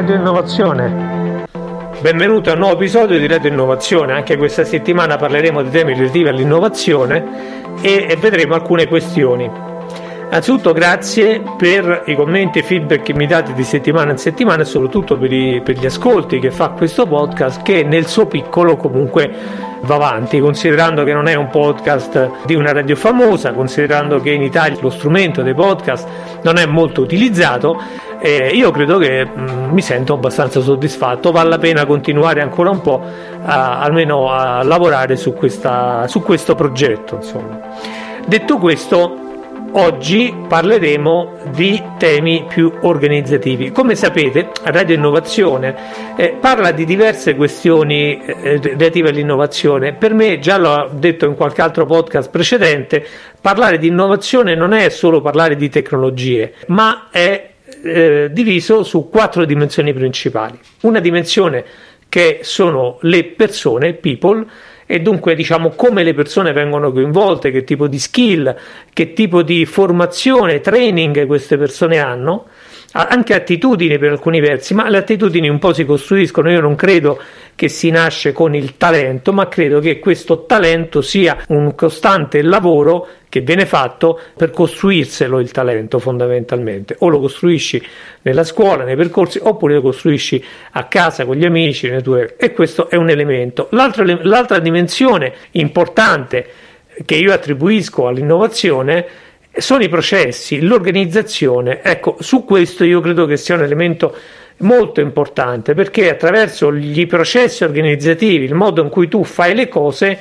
Radio Innovazione. Benvenuto a un nuovo episodio di Radio Innovazione. Anche questa settimana parleremo di temi relativi all'innovazione e vedremo alcune questioni. Innanzitutto grazie per i commenti e feedback che mi date di settimana in settimana e soprattutto per, i, per gli ascolti che fa questo podcast che nel suo piccolo comunque va avanti, considerando che non è un podcast di una radio famosa, considerando che in Italia lo strumento dei podcast non è molto utilizzato, eh, io credo che mh, mm, mi sento abbastanza soddisfatto, vale la pena continuare ancora un po' a, almeno a lavorare su, questa, su questo progetto. Insomma. Detto questo, Oggi parleremo di temi più organizzativi. Come sapete, Radio Innovazione eh, parla di diverse questioni eh, relative all'innovazione. Per me, già l'ho detto in qualche altro podcast precedente, parlare di innovazione non è solo parlare di tecnologie, ma è eh, diviso su quattro dimensioni principali. Una dimensione che sono le persone, people, e dunque diciamo come le persone vengono coinvolte, che tipo di skill, che tipo di formazione, training queste persone hanno anche attitudini per alcuni versi, ma le attitudini un po' si costruiscono. Io non credo che si nasce con il talento, ma credo che questo talento sia un costante lavoro che viene fatto per costruirselo il talento fondamentalmente. O lo costruisci nella scuola, nei percorsi, oppure lo costruisci a casa con gli amici, tue... e questo è un elemento. L'altra, l'altra dimensione importante che io attribuisco all'innovazione sono i processi, l'organizzazione. Ecco, su questo io credo che sia un elemento molto importante perché attraverso gli processi organizzativi, il modo in cui tu fai le cose,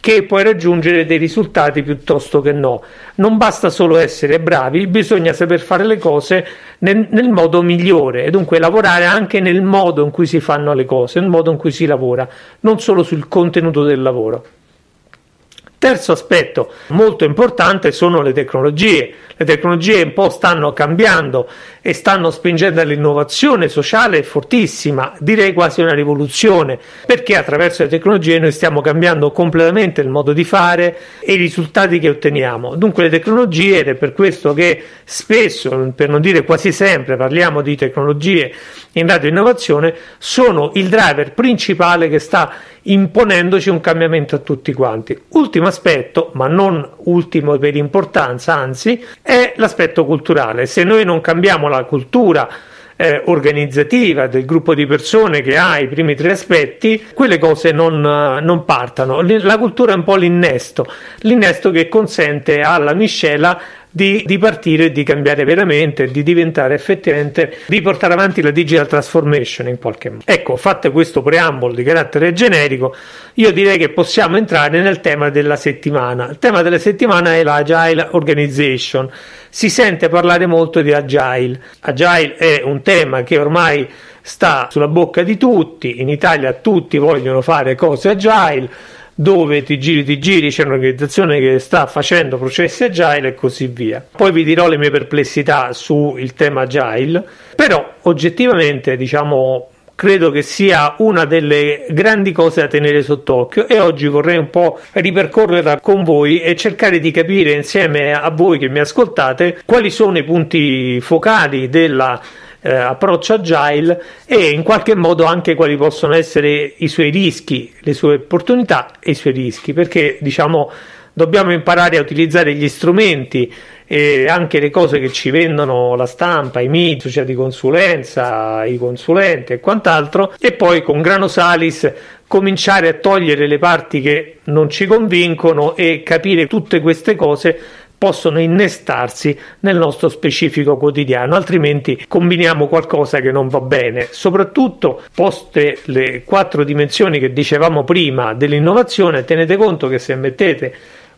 che puoi raggiungere dei risultati piuttosto che no. Non basta solo essere bravi, bisogna saper fare le cose nel, nel, modo migliore e dunque lavorare anche nel modo in cui si fanno le cose, nel modo in cui si lavora, non solo sul contenuto del lavoro. Terzo aspetto molto importante sono le tecnologie. Le tecnologie un po' stanno cambiando e stanno spingendo all'innovazione sociale fortissima, direi quasi una rivoluzione, perché attraverso le tecnologie noi stiamo cambiando completamente il modo di fare e i risultati che otteniamo. Dunque le tecnologie, ed è per questo che spesso, per non dire quasi sempre, parliamo di tecnologie in radio innovazione, sono il driver principale che sta imponendoci un cambiamento a tutti quanti. Ultimo aspetto, ma non ultimo per importanza, anzi, è l'aspetto culturale. Se noi non cambiamo la cultura eh, organizzativa del gruppo di persone che ha i primi tre aspetti, quelle cose non, non partano. La cultura è un po' l'innesto, l'innesto che consente alla miscela di, di, partire e di cambiare veramente, di diventare effettivamente, di portare avanti la digital transformation in qualche modo. Ecco, fatto questo preambolo di carattere generico, io direi che possiamo entrare nel tema della settimana. Il tema della settimana è l'agile organization. Si sente parlare molto di agile. Agile è un tema che ormai sta sulla bocca di tutti, in Italia tutti vogliono fare cose agile dove ti giri ti giri c'è un'organizzazione che sta facendo processi agile e così via. Poi vi dirò le mie perplessità sul tema agile, però oggettivamente diciamo credo che sia una delle grandi cose da tenere sott'occhio e oggi vorrei un po' ripercorrerla con voi e cercare di capire insieme a voi che mi ascoltate quali sono i punti focali della eh, approccio agile e in qualche modo anche quali possono essere i suoi rischi, le sue opportunità e i suoi rischi, perché diciamo dobbiamo imparare a utilizzare gli strumenti e anche le cose che ci vendono la stampa, i media, cioè di consulenza, i consulenti e quant'altro, e poi con grano salis cominciare a togliere le parti che non ci convincono e capire tutte queste cose possono innestarsi nel nostro specifico quotidiano, altrimenti combiniamo qualcosa che non va bene. Soprattutto, poste le quattro dimensioni che dicevamo prima dell'innovazione, tenete conto che se mettete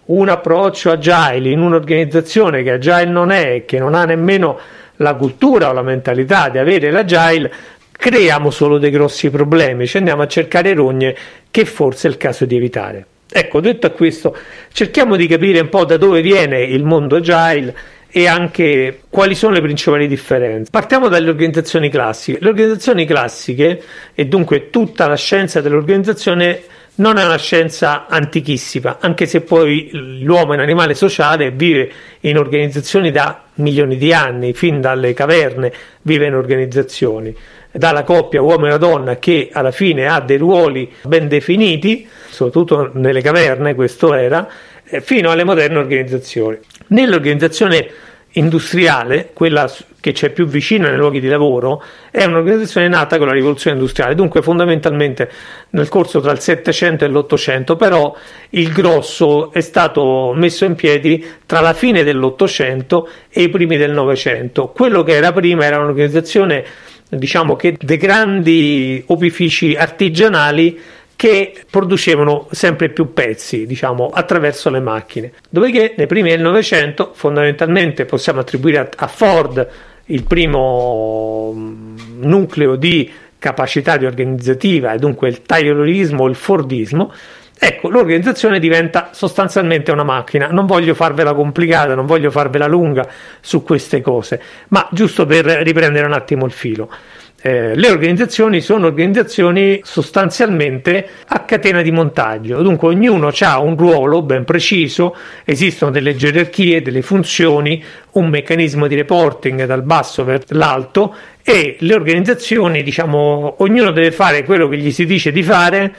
un approccio agile in un'organizzazione che agile non è che non ha nemmeno la cultura o la mentalità di avere l'agile, creiamo solo dei grossi problemi, ci andiamo a cercare rogne che forse è il caso di evitare. Ecco, detto questo, cerchiamo di capire un po' da dove viene il mondo agile e anche quali sono le principali differenze. Partiamo dalle organizzazioni classiche. Le organizzazioni classiche, e dunque tutta la scienza dell'organizzazione, non è una scienza antichissima, anche se poi l'uomo è un animale sociale e vive in organizzazioni da milioni di anni, fin dalle caverne vive in organizzazioni. Dalla coppia uomo e donna che alla fine ha dei ruoli ben definiti, soprattutto nelle caverne questo era, eh, fino alle moderne organizzazioni. Nell'organizzazione industriale, quella che c'è più vicina nei luoghi di lavoro, è un'organizzazione nata con la rivoluzione industriale, dunque fondamentalmente nel corso tra il 700 e l'800, però il grosso è stato messo in piedi tra la fine dell'800 e i primi del 900. Quello che era prima era un'organizzazione diciamo che dei grandi opifici artigianali che producevano sempre più pezzi, diciamo, attraverso le macchine. Dopodiché, nei primi del Novecento, fondamentalmente possiamo attribuire a, Ford il primo mm, nucleo di capacità di organizzativa e dunque il taylorismo, il fordismo, Ecco, l'organizzazione diventa sostanzialmente una macchina. Non voglio farvela complicata, non voglio farvela lunga su queste cose, ma giusto per riprendere un attimo il filo. Eh, le organizzazioni sono organizzazioni sostanzialmente a catena di montaggio, dunque ognuno ha un ruolo ben preciso, esistono delle gerarchie, delle funzioni, un meccanismo di reporting dal basso verso l'alto e le organizzazioni, diciamo, ognuno deve fare quello che gli si dice di fare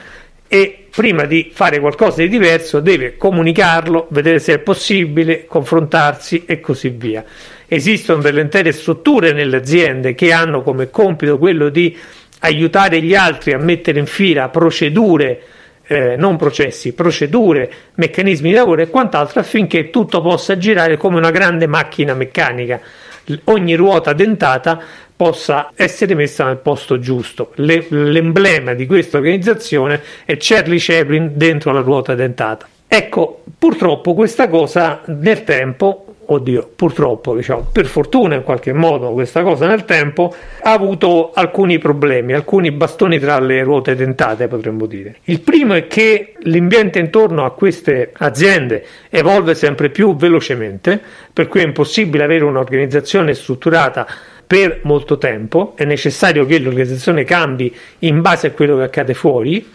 e prima di fare qualcosa di diverso deve comunicarlo, vedere se è possibile, confrontarsi e così via. Esistono delle intere strutture nelle aziende che hanno come compito quello di aiutare gli altri a mettere in fila procedure, eh, non processi, procedure, meccanismi di lavoro e quant'altro affinché tutto possa girare come una grande macchina meccanica. Ogni ruota dentata possa essere messa nel posto giusto. Le, l'emblema di questa organizzazione è Charlie Chaplin dentro la ruota dentata. Ecco, purtroppo questa cosa nel tempo oddio, purtroppo, diciamo, per fortuna in qualche modo questa cosa nel tempo ha avuto alcuni problemi, alcuni bastoni tra le ruote dentate, potremmo dire. Il primo è che l'ambiente intorno a queste aziende evolve sempre più velocemente, per cui è impossibile avere un'organizzazione strutturata per molto tempo, è necessario che l'organizzazione cambi in base a quello che accade fuori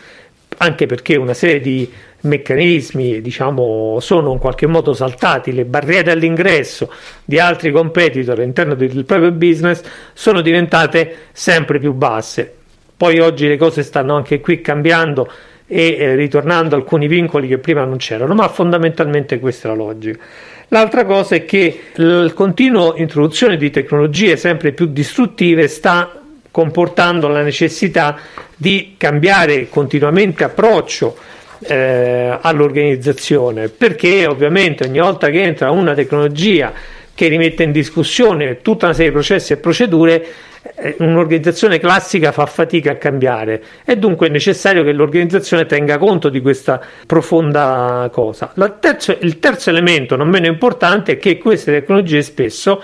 anche perché una serie di meccanismi diciamo, sono in qualche modo saltati, le barriere all'ingresso di altri competitor all'interno del proprio business sono diventate sempre più basse. Poi oggi le cose stanno anche qui cambiando e eh, ritornando alcuni vincoli che prima non c'erano, ma fondamentalmente questa è la logica. L'altra cosa è che la continua introduzione di tecnologie sempre più distruttive sta comportando la necessità di cambiare continuamente approccio eh, all'organizzazione perché ovviamente ogni volta che entra una tecnologia che rimette in discussione tutta una serie di processi e procedure eh, un'organizzazione classica fa fatica a cambiare e dunque è necessario che l'organizzazione tenga conto di questa profonda cosa. Terzo, il terzo elemento, non meno importante, è che queste tecnologie spesso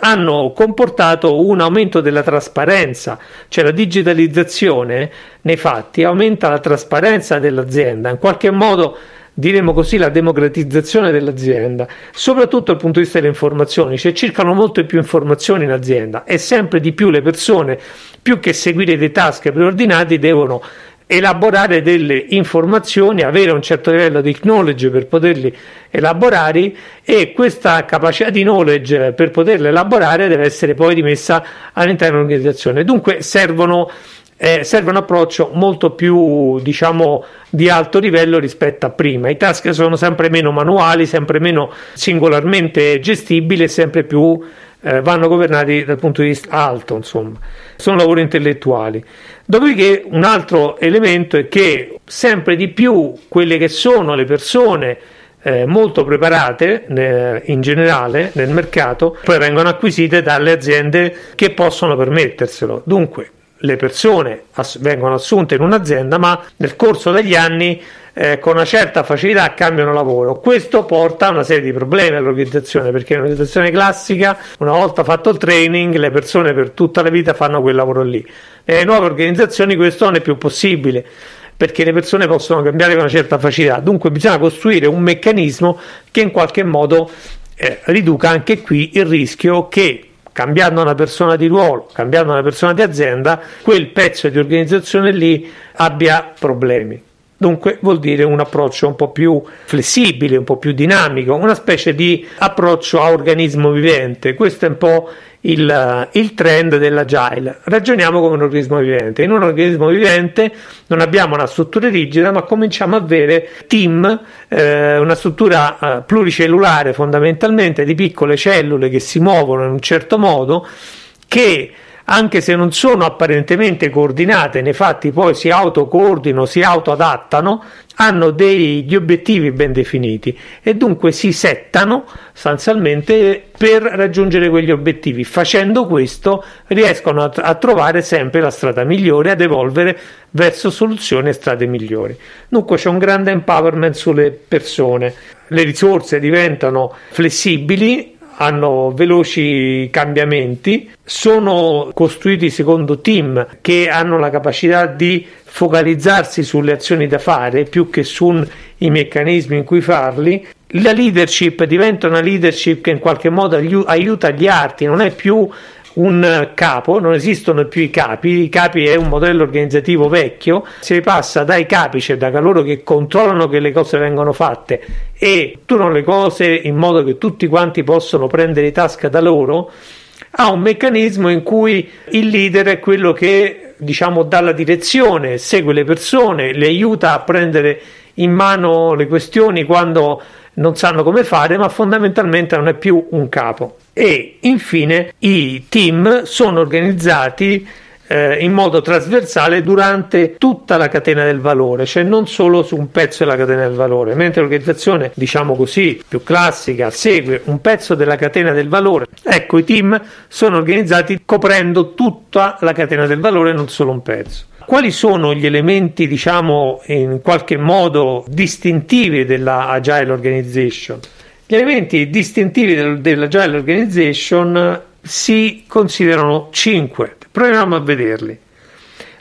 hanno comportato un aumento della trasparenza, cioè la digitalizzazione nei fatti aumenta la trasparenza dell'azienda, in qualche modo diremo così la democratizzazione dell'azienda, soprattutto dal punto di vista delle informazioni, cioè circano molte più informazioni in azienda e sempre di più le persone, più che seguire dei task preordinati, devono elaborare delle informazioni, avere un certo livello di knowledge per poterli elaborare e questa capacità di knowledge per poterla elaborare deve essere poi rimessa all'interno dell'organizzazione. Dunque servono eh, serve un approccio molto più diciamo di alto livello rispetto a prima. I task sono sempre meno manuali, sempre meno singolarmente gestibili e sempre più eh, vanno governati dal punto di vista alto, insomma, sono lavori intellettuali. Dopodiché un altro elemento è che sempre di più quelle che sono le persone eh, molto preparate eh, in generale nel mercato poi vengono acquisite dalle aziende che possono permetterselo. Dunque, le persone ass- vengono assunte in un'azienda, ma nel corso degli anni eh, con una certa facilità cambiano lavoro. Questo porta a una serie di problemi all'organizzazione, perché in un'organizzazione classica, una volta fatto il training, le persone per tutta la vita fanno quel lavoro lì. Nelle nuove organizzazioni questo non è più possibile perché le persone possono cambiare con una certa facilità. Dunque bisogna costruire un meccanismo che in qualche modo eh, riduca anche qui il rischio che cambiando una persona di ruolo, cambiando una persona di azienda, quel pezzo di organizzazione lì abbia problemi. Dunque vuol dire un approccio un po' più flessibile, un po' più dinamico, una specie di approccio a organismo vivente. Questo è un po' il, il, trend dell'agile. Ragioniamo come un organismo vivente. In un organismo vivente non abbiamo una struttura rigida, ma cominciamo a avere team, eh, una struttura eh, pluricellulare fondamentalmente di piccole cellule che si muovono in un certo modo che anche se non sono apparentemente coordinate, nei fatti poi si autocoordinano, si autoadattano, hanno degli obiettivi ben definiti e dunque si settano sostanzialmente per raggiungere quegli obiettivi. Facendo questo riescono a, a trovare sempre la strada migliore, ad evolvere verso soluzioni e strade migliori. Dunque c'è un grande empowerment sulle persone, le risorse diventano flessibili, hanno veloci cambiamenti, sono costruiti secondo team che hanno la capacità di focalizzarsi sulle azioni da fare più che sui meccanismi in cui farli. La leadership diventa una leadership che in qualche modo aiuta gli arti, non è più un capo, non esistono più i capi, i capi è un modello organizzativo vecchio, si passa dai capi, cioè da coloro che controllano che le cose vengano fatte e turano le cose in modo che tutti quanti possono prendere tasca da loro, a un meccanismo in cui il leader è quello che diciamo dà la direzione, segue le persone, le aiuta a prendere in mano le questioni quando non sanno come fare, ma fondamentalmente non è più un capo. E infine i team sono organizzati eh, in modo trasversale durante tutta la catena del valore, cioè non solo su un pezzo della catena del valore, mentre l'organizzazione, diciamo così, più classica segue un pezzo della catena del valore. Ecco, i team sono organizzati coprendo tutta la catena del valore, non solo un pezzo. Quali sono gli elementi, diciamo, in qualche modo distintivi della Agile Organization? Gli elementi distintivi del, dell'Agile Organization si considerano cinque. Proviamo a vederli.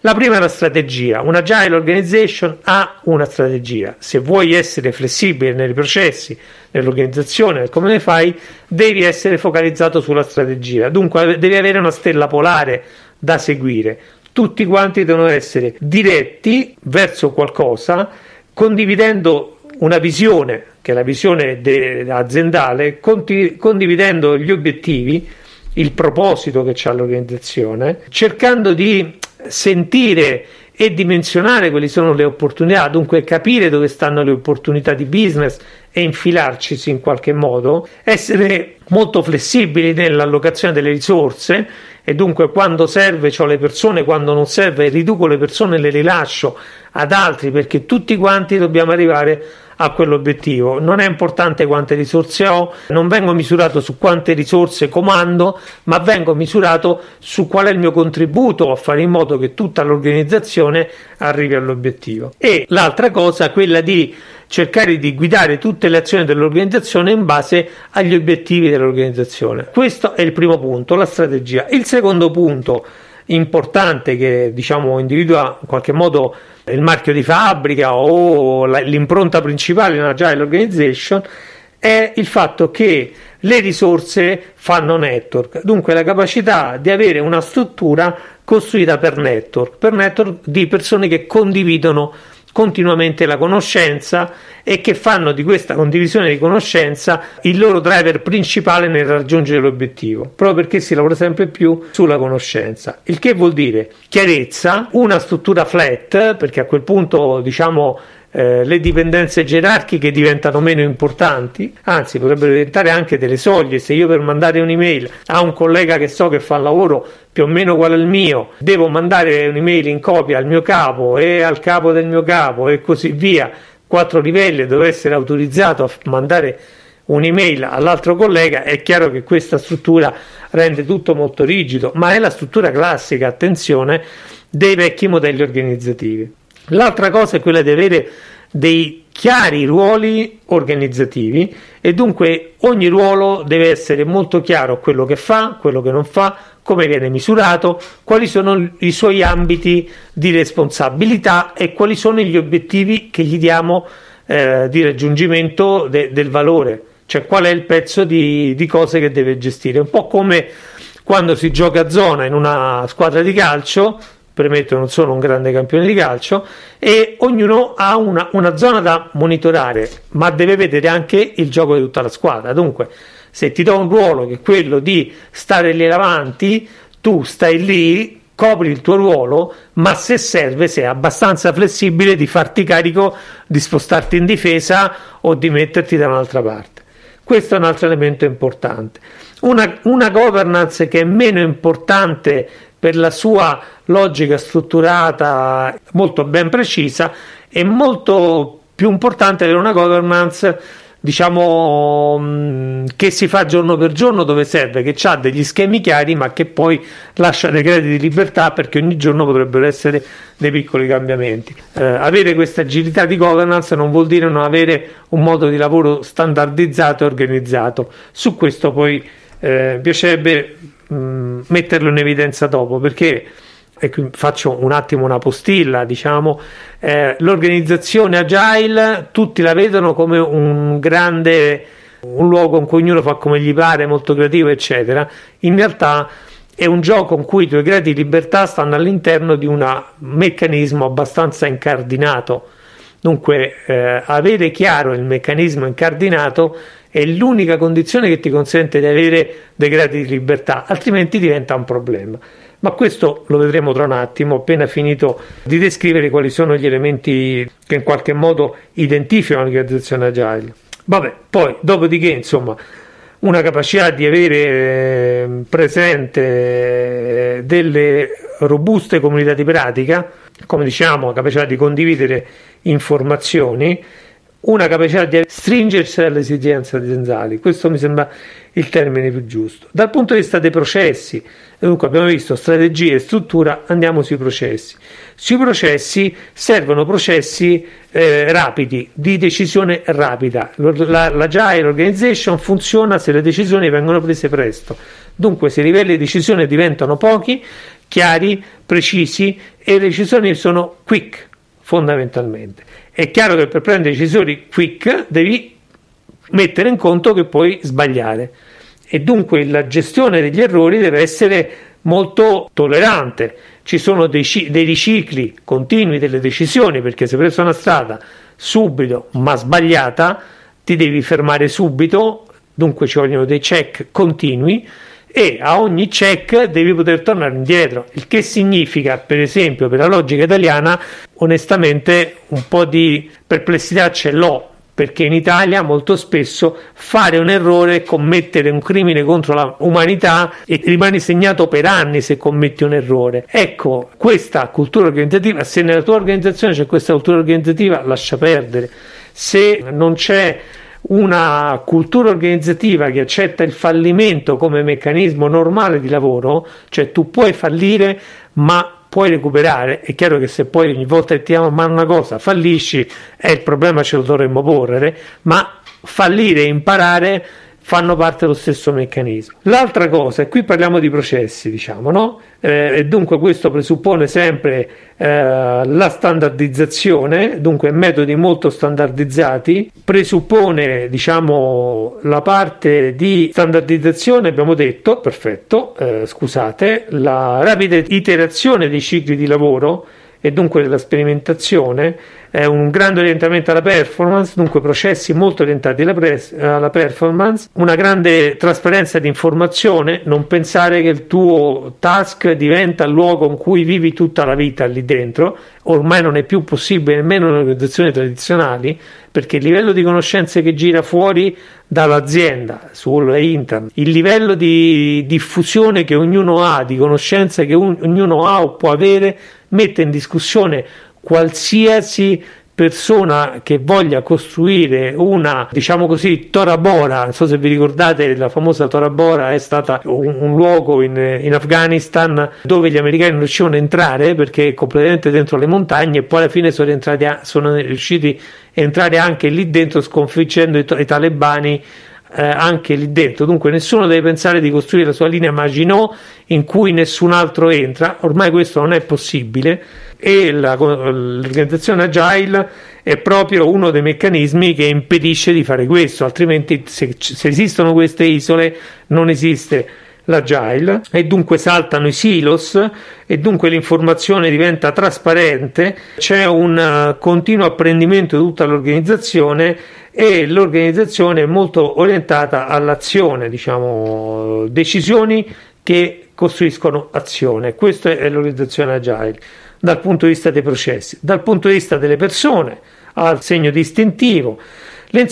La prima è la strategia. Un'agile organization ha una strategia. Se vuoi essere flessibile nei processi, nell'organizzazione, nel come ne fai, devi essere focalizzato sulla strategia. Dunque devi avere una stella polare da seguire tutti quanti devono essere diretti verso qualcosa, condividendo una visione, che è la visione aziendale, condividendo gli obiettivi, il proposito che c'è l'organizzazione, cercando di sentire e dimensionare quali sono le opportunità, dunque capire dove stanno le opportunità di business e infilarcisi in qualche modo, essere molto flessibili nell'allocazione delle risorse e dunque quando serve ho le persone, quando non serve riduco le persone e le rilascio ad altri perché tutti quanti dobbiamo arrivare a quell'obiettivo. Non è importante quante risorse ho, non vengo misurato su quante risorse comando, ma vengo misurato su qual è il mio contributo a fare in modo che tutta l'organizzazione arrivi all'obiettivo. E l'altra cosa, quella di cercare di guidare tutte le azioni dell'organizzazione in base agli obiettivi dell'organizzazione. Questo è il primo punto, la strategia. Il secondo punto importante che diciamo individua in qualche modo il marchio di fabbrica o l'impronta principale in Agile Organization è il fatto che le risorse fanno network, dunque la capacità di avere una struttura costruita per network, per network di persone che condividono continuamente la conoscenza e che fanno di questa condivisione di conoscenza il loro driver principale nel raggiungere l'obiettivo, proprio perché si lavora sempre più sulla conoscenza. Il che vuol dire chiarezza, una struttura flat, perché a quel punto diciamo eh, le dipendenze gerarchiche diventano meno importanti, anzi potrebbero diventare anche delle soglie. Se io per mandare un'email a un collega che so che fa un lavoro più o meno uguale al mio, devo mandare un'email in copia al mio capo e al capo del mio capo e così via, quattro livelli, devo essere autorizzato a mandare un'email all'altro collega, è chiaro che questa struttura rende tutto molto rigido, ma è la struttura classica, attenzione, dei vecchi modelli organizzativi. L'altra cosa è quella di avere dei chiari ruoli organizzativi e dunque ogni ruolo deve essere molto chiaro quello che fa, quello che non fa, come viene misurato, quali sono i suoi ambiti di responsabilità e quali sono gli obiettivi che gli diamo eh, di raggiungimento de- del valore, cioè qual è il pezzo di, di cose che deve gestire. Un po' come quando si gioca a zona in una squadra di calcio, premetto non sono un grande campione di calcio e ognuno ha una, una, zona da monitorare ma deve vedere anche il gioco di tutta la squadra dunque Se ti do un ruolo che è quello di stare lì davanti, tu stai lì, copri il tuo ruolo, ma se serve sei abbastanza flessibile di farti carico di spostarti in difesa o di metterti da un'altra parte. Questo è un altro elemento importante. Una, una governance che è meno importante per la sua logica strutturata molto ben precisa è molto più importante avere una governance diciamo mm, che si fa giorno per giorno dove serve, che ha degli schemi chiari ma che poi lascia dei crediti di libertà perché ogni giorno potrebbero essere dei piccoli cambiamenti. Eh, avere questa agilità di governance non vuol dire non avere un modo di lavoro standardizzato e organizzato. Su questo poi eh, piacerebbe mh, mm, metterlo in evidenza dopo perché e qui faccio un attimo una postilla, diciamo, eh, l'organizzazione agile tutti la vedono come un grande un luogo in cui ognuno fa come gli pare, molto creativo, eccetera. In realtà è un gioco in cui i tuoi gradi di libertà stanno all'interno di un meccanismo abbastanza incardinato. Dunque, eh, avere chiaro il meccanismo incardinato è l'unica condizione che ti consente di avere dei gradi di libertà, altrimenti diventa un problema. Ma questo lo vedremo tra un attimo, appena finito di descrivere quali sono gli elementi che in qualche modo identificano l'organizzazione agile. Vabbè, poi, dopodiché, insomma, una capacità di avere eh, presente eh, delle robuste comunità di pratica, come diciamo, capacità di condividere informazioni, una capacità di stringersi alle esigenze aziendali. Questo mi sembra il termine più giusto. Dal punto di vista dei processi, dunque abbiamo visto strategia e struttura, andiamo sui processi. Sui processi servono processi eh, rapidi, di decisione rapida. La, l'agile organization funziona se le decisioni vengono prese presto. Dunque, se i livelli di decisione diventano pochi, chiari, precisi e le decisioni sono quick, fondamentalmente. È chiaro che per prendere decisioni quick devi mettere in conto che puoi sbagliare. E dunque la gestione degli errori deve essere molto tollerante. Ci sono dei, dei ricicli continui delle decisioni perché se hai preso una strada subito ma sbagliata ti devi fermare subito, dunque ci vogliono dei check continui e a ogni check devi poter tornare indietro, il che significa, per esempio, per la logica italiana, onestamente un po' di perplessità ce l'ho perché in Italia molto spesso fare un errore commettere un crimine contro l'umanità e rimani segnato per anni se commetti un errore. Ecco, questa cultura organizzativa, se nella tua organizzazione c'è questa cultura organizzativa, lascia perdere. Se non c'è una cultura organizzativa che accetta il fallimento come meccanismo normale di lavoro, cioè tu puoi fallire, ma puoi recuperare. È chiaro che se poi ogni volta che ti diamo a mano una cosa fallisci, eh, il problema ce lo dovremmo porre, ma fallire e imparare fanno parte dello stesso meccanismo. L'altra cosa, e qui parliamo di processi, diciamo, no? Eh, e dunque questo presuppone sempre eh, la standardizzazione, dunque metodi molto standardizzati, presuppone, diciamo, la parte di standardizzazione, abbiamo detto, perfetto, eh, scusate, la rapida iterazione dei cicli di lavoro e dunque della sperimentazione, è un grande orientamento alla performance, dunque processi molto orientati alla, pres- alla performance, una grande trasparenza di informazione, non pensare che il tuo task diventa il luogo in cui vivi tutta la vita lì dentro, ormai non è più possibile nemmeno nelle organizzazioni tradizionali, perché il livello di conoscenze che gira fuori dall'azienda su internet, il livello di diffusione che ognuno ha, di conoscenze che un- ognuno ha o può avere, mette in discussione qualsiasi persona che voglia costruire una, diciamo così, Tora Bora, non so se vi ricordate la famosa Tora Bora è stata un, un luogo in, in, Afghanistan dove gli americani non riuscivano a entrare perché completamente dentro le montagne e poi alla fine sono, a, sono riusciti a entrare anche lì dentro sconfiggendo i, i talebani eh, anche lì dentro. Dunque nessuno deve pensare di costruire la sua linea Maginot in cui nessun altro entra, ormai questo non è possibile e la, l'organizzazione agile è proprio uno dei meccanismi che impedisce di fare questo, altrimenti se, se esistono queste isole non esiste l'agile e dunque saltano i silos e dunque l'informazione diventa trasparente, c'è un uh, continuo apprendimento di tutta l'organizzazione e l'organizzazione è molto orientata all'azione, diciamo, decisioni che costruiscono azione. Questa è l'organizzazione agile dal punto di vista dei processi, dal punto di vista delle persone, al segno distintivo. Le,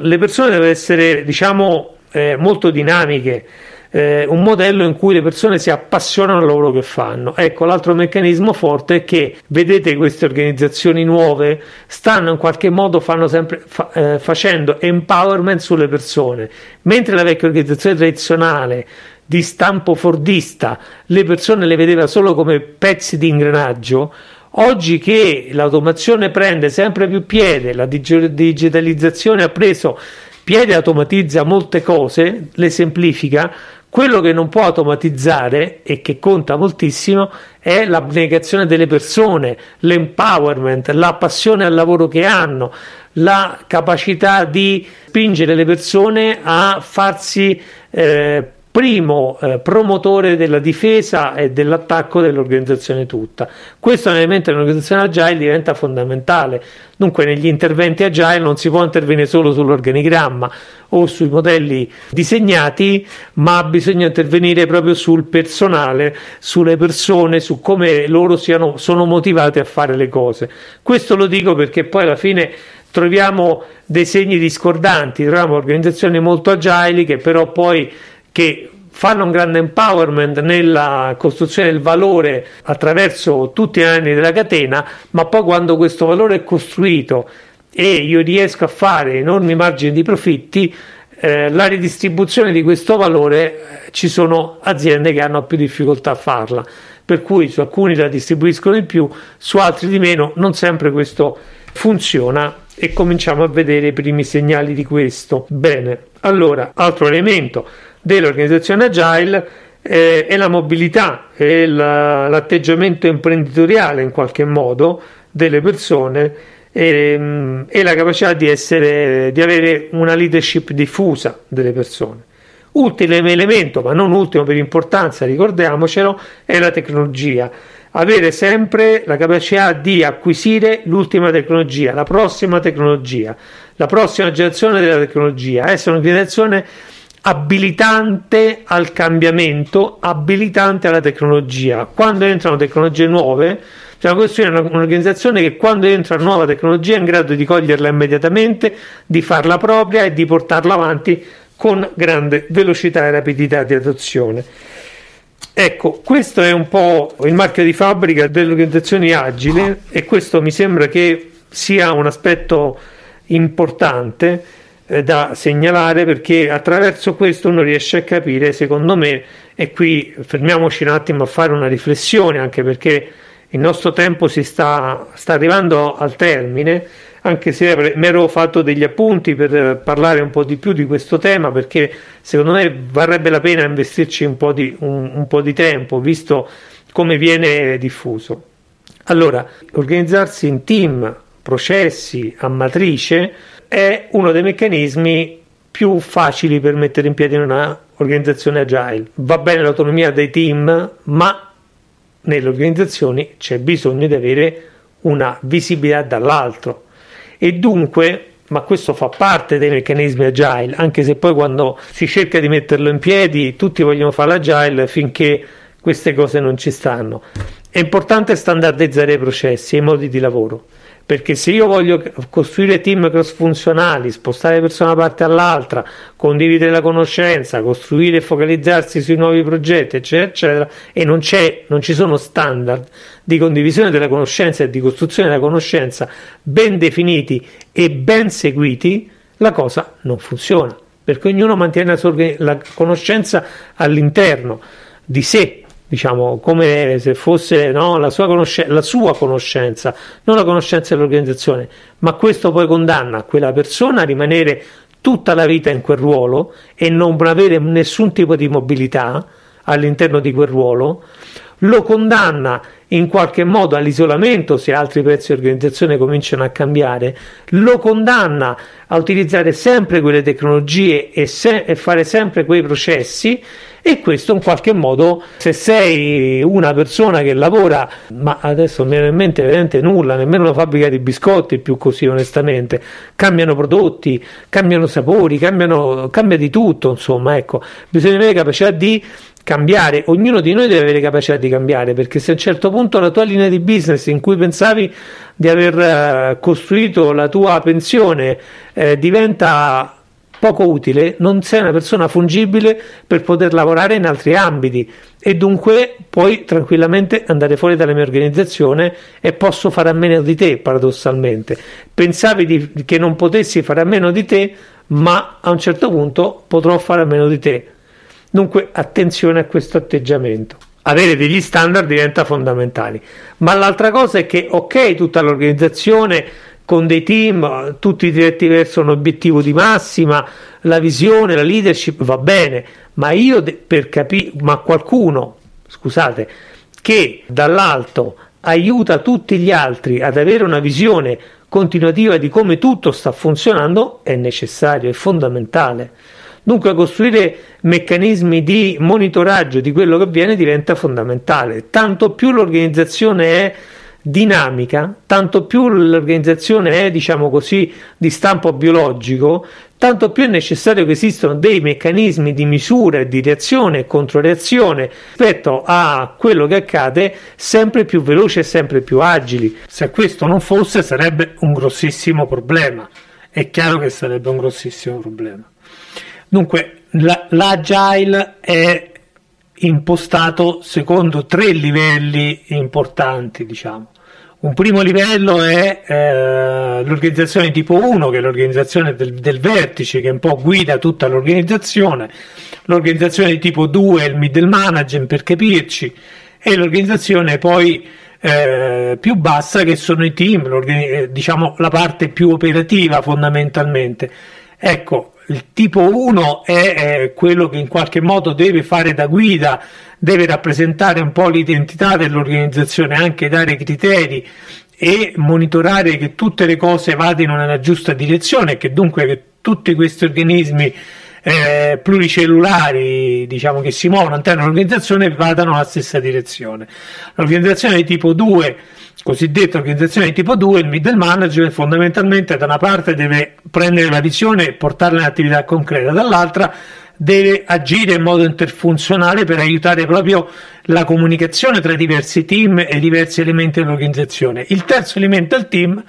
le persone devono essere, diciamo, eh, molto dinamiche, eh, un modello in cui le persone si appassionano al lavoro che fanno. Ecco, l'altro meccanismo forte è che vedete queste organizzazioni nuove stanno in qualche modo sempre, fa, eh, facendo empowerment sulle persone, mentre la vecchia organizzazione tradizionale di stampo fordista le persone le vedeva solo come pezzi di ingranaggio. Oggi che l'automazione prende sempre più piede, la digitalizzazione ha preso piede, automatizza molte cose, le semplifica, quello che non può automatizzare e che conta moltissimo è l'abnegazione delle persone, l'empowerment, la passione al lavoro che hanno, la capacità di spingere le persone a farsi eh, primo eh, promotore della difesa e dell'attacco dell'organizzazione tutta. Questo nell'elemento dell'organizzazione agile diventa fondamentale. Dunque negli interventi agile non si può intervenire solo sull'organigramma o sui modelli disegnati, ma bisogna intervenire proprio sul personale, sulle persone, su come loro siano, sono motivati a fare le cose. Questo lo dico perché poi alla fine troviamo dei segni discordanti, troviamo organizzazioni molto agili che però poi che fanno un grande empowerment nella costruzione del valore attraverso tutti gli anni della catena, ma poi quando questo valore è costruito e io riesco a fare enormi margini di profitti, eh, la ridistribuzione di questo valore eh, ci sono aziende che hanno più difficoltà a farla, per cui su alcuni la distribuiscono di più, su altri di meno, non sempre questo funziona e cominciamo a vedere i primi segnali di questo. Bene, allora, altro elemento dell'organizzazione agile eh, è la mobilità, è la, l'atteggiamento imprenditoriale in qualche modo delle persone e, mm, e la capacità di, essere, di avere una leadership diffusa delle persone. Ultimo elemento, ma non ultimo per importanza, ricordiamocelo, è la tecnologia. Avere sempre la capacità di acquisire l'ultima tecnologia, la prossima tecnologia, la prossima generazione della tecnologia, essere un'organizzazione abilitante al cambiamento, abilitante alla tecnologia. Quando entrano tecnologie nuove, bisogna costruire un'organizzazione che quando entra nuova tecnologia è in grado di coglierla immediatamente, di farla propria e di portarla avanti con grande velocità e rapidità di adozione. Ecco, questo è un po' il marchio di fabbrica delle organizzazioni agili e questo mi sembra che sia un aspetto importante eh, da segnalare perché attraverso questo uno riesce a capire, secondo me, e qui fermiamoci un attimo a fare una riflessione, anche perché il nostro tempo si sta, sta arrivando al termine, anche se mi ero fatto degli appunti per parlare un po' di più di questo tema, perché secondo me varrebbe la pena investirci un po' di, un, un po di tempo, visto come viene diffuso. Allora, organizzarsi in team, processi a matrice, è uno dei meccanismi più facili per mettere in piedi una organizzazione agile. Va bene l'autonomia dei team, ma nelle organizzazioni c'è bisogno di avere una visibilità dall'altro e dunque ma questo fa parte dei meccanismi agile, anche se poi quando si cerca di metterlo in piedi tutti vogliono fare l'agile finché queste cose non ci stanno. È importante standardizzare i processi e i modi di lavoro perché se io voglio costruire team cross funzionali, spostare persone da una parte all'altra, condividere la conoscenza, costruire e focalizzarsi sui nuovi progetti, eccetera, eccetera, e non, non ci sono standard di condivisione della conoscenza e di costruzione della conoscenza ben definiti e ben seguiti, la cosa non funziona, perché ognuno mantiene la, sua, la conoscenza all'interno di sé diciamo come se fosse no, la, sua conoscenza, la sua conoscenza, non la conoscenza dell'organizzazione, ma questo poi condanna quella persona a rimanere tutta la vita in quel ruolo e non avere nessun tipo di mobilità all'interno di quel ruolo, lo condanna in qualche modo all'isolamento se altri pezzi di organizzazione cominciano a cambiare, lo condanna a utilizzare sempre quelle tecnologie e, se- e fare sempre quei processi e questo in qualche modo se sei una persona che lavora ma adesso mi viene in mente veramente nulla nemmeno una fabbrica di biscotti più così onestamente cambiano prodotti cambiano sapori cambiano, cambia di tutto insomma ecco. Bisogna avere capacità di cambiare, ognuno di noi deve avere capacità di cambiare, perché se a un certo punto la tua linea di business in cui pensavi di aver eh, costruito la tua pensione eh, diventa poco utile, non sei una persona fungibile per poter lavorare in altri ambiti. E dunque puoi tranquillamente andare fuori dalla mia organizzazione e posso fare a meno di te, paradossalmente. Pensavi di, che non potessi fare a meno di te, ma a un certo punto potrò fare a meno di te Dunque attenzione a questo atteggiamento. Avere degli standard diventa fondamentale. Ma l'altra cosa è che, ok, tutta l'organizzazione con dei team, tutti diretti verso un obiettivo di massima, la visione, la leadership va bene, ma io per capire, ma qualcuno, scusate, che dall'alto aiuta tutti gli altri ad avere una visione continuativa di come tutto sta funzionando è necessario, è fondamentale. Dunque costruire meccanismi di monitoraggio di quello che avviene diventa fondamentale. Tanto più l'organizzazione è dinamica, tanto più l'organizzazione è, diciamo così, di stampo biologico, tanto più è necessario che esistano dei meccanismi di misura, di reazione e controreazione rispetto a quello che accade sempre più veloci e sempre più agili. Se questo non fosse sarebbe un grossissimo problema. È chiaro che sarebbe un grossissimo problema. Dunque, la, l'agile è impostato secondo tre livelli importanti, diciamo. Un primo livello è eh, l'organizzazione tipo 1, che è l'organizzazione del, del, vertice, che un po' guida tutta l'organizzazione. L'organizzazione di tipo 2 è il middle management, per capirci, e l'organizzazione poi eh, più bassa, che sono i team, eh, diciamo la parte più operativa fondamentalmente. Ecco, il tipo 1 è, è, quello che in qualche modo deve fare da guida, deve rappresentare un po' l'identità dell'organizzazione, anche dare criteri e monitorare che tutte le cose vadano nella giusta direzione e che dunque che tutti questi organismi eh, pluricellulari diciamo, che si muovono all'interno dell'organizzazione vadano nella stessa direzione. L'organizzazione di tipo 2 cosiddetta organizzazione di tipo 2, il middle management fondamentalmente da una parte deve prendere la visione e portarla in attività concreta, dall'altra deve agire in modo interfunzionale per aiutare proprio la comunicazione tra diversi team e diversi elementi dell'organizzazione. Il terzo elemento del team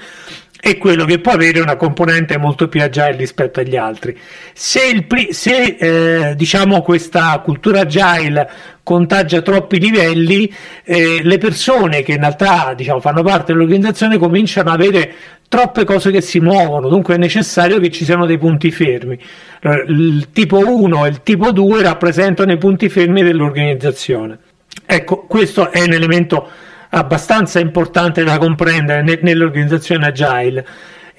è quello che può avere una componente molto più agile rispetto agli altri. Se, il, se eh, diciamo questa cultura agile contagia troppi livelli, eh, le persone che in realtà diciamo, fanno parte dell'organizzazione cominciano ad avere troppe cose che si muovono, dunque è necessario che ci siano dei punti fermi. Il tipo 1 e il tipo 2 rappresentano i punti fermi dell'organizzazione. Ecco, questo è un elemento abbastanza importante da comprendere nell'organizzazione agile.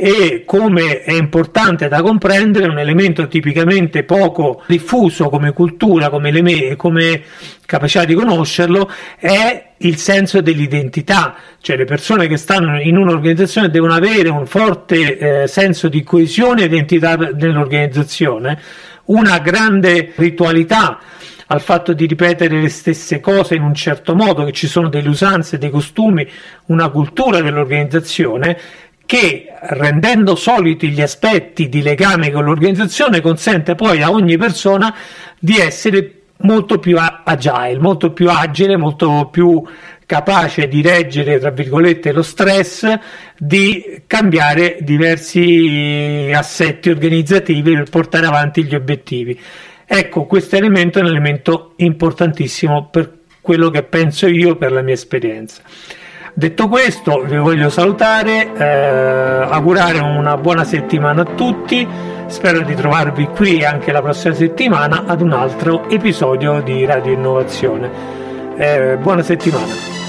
E come è importante da comprendere un elemento tipicamente poco diffuso come cultura, come, le, come capacità di conoscerlo, è il senso dell'identità, cioè le persone che stanno in un'organizzazione devono avere un forte eh, senso di coesione e identità nell'organizzazione, una grande ritualità al fatto di ripetere le stesse cose in un certo modo, che ci sono delle usanze, dei costumi, una cultura dell'organizzazione che rendendo soliti gli aspetti di legame con l'organizzazione consente poi a ogni persona di essere molto più agile, molto più agile, molto più capace di reggere, tra virgolette, lo stress, di cambiare diversi assetti organizzativi per portare avanti gli obiettivi. Ecco, questo elemento è un elemento importantissimo per quello che penso io, per la mia esperienza. Detto questo, vi voglio salutare, eh, augurare una buona settimana a tutti, spero di trovarvi qui anche la prossima settimana ad un altro episodio di Radio Innovazione. Eh, buona settimana.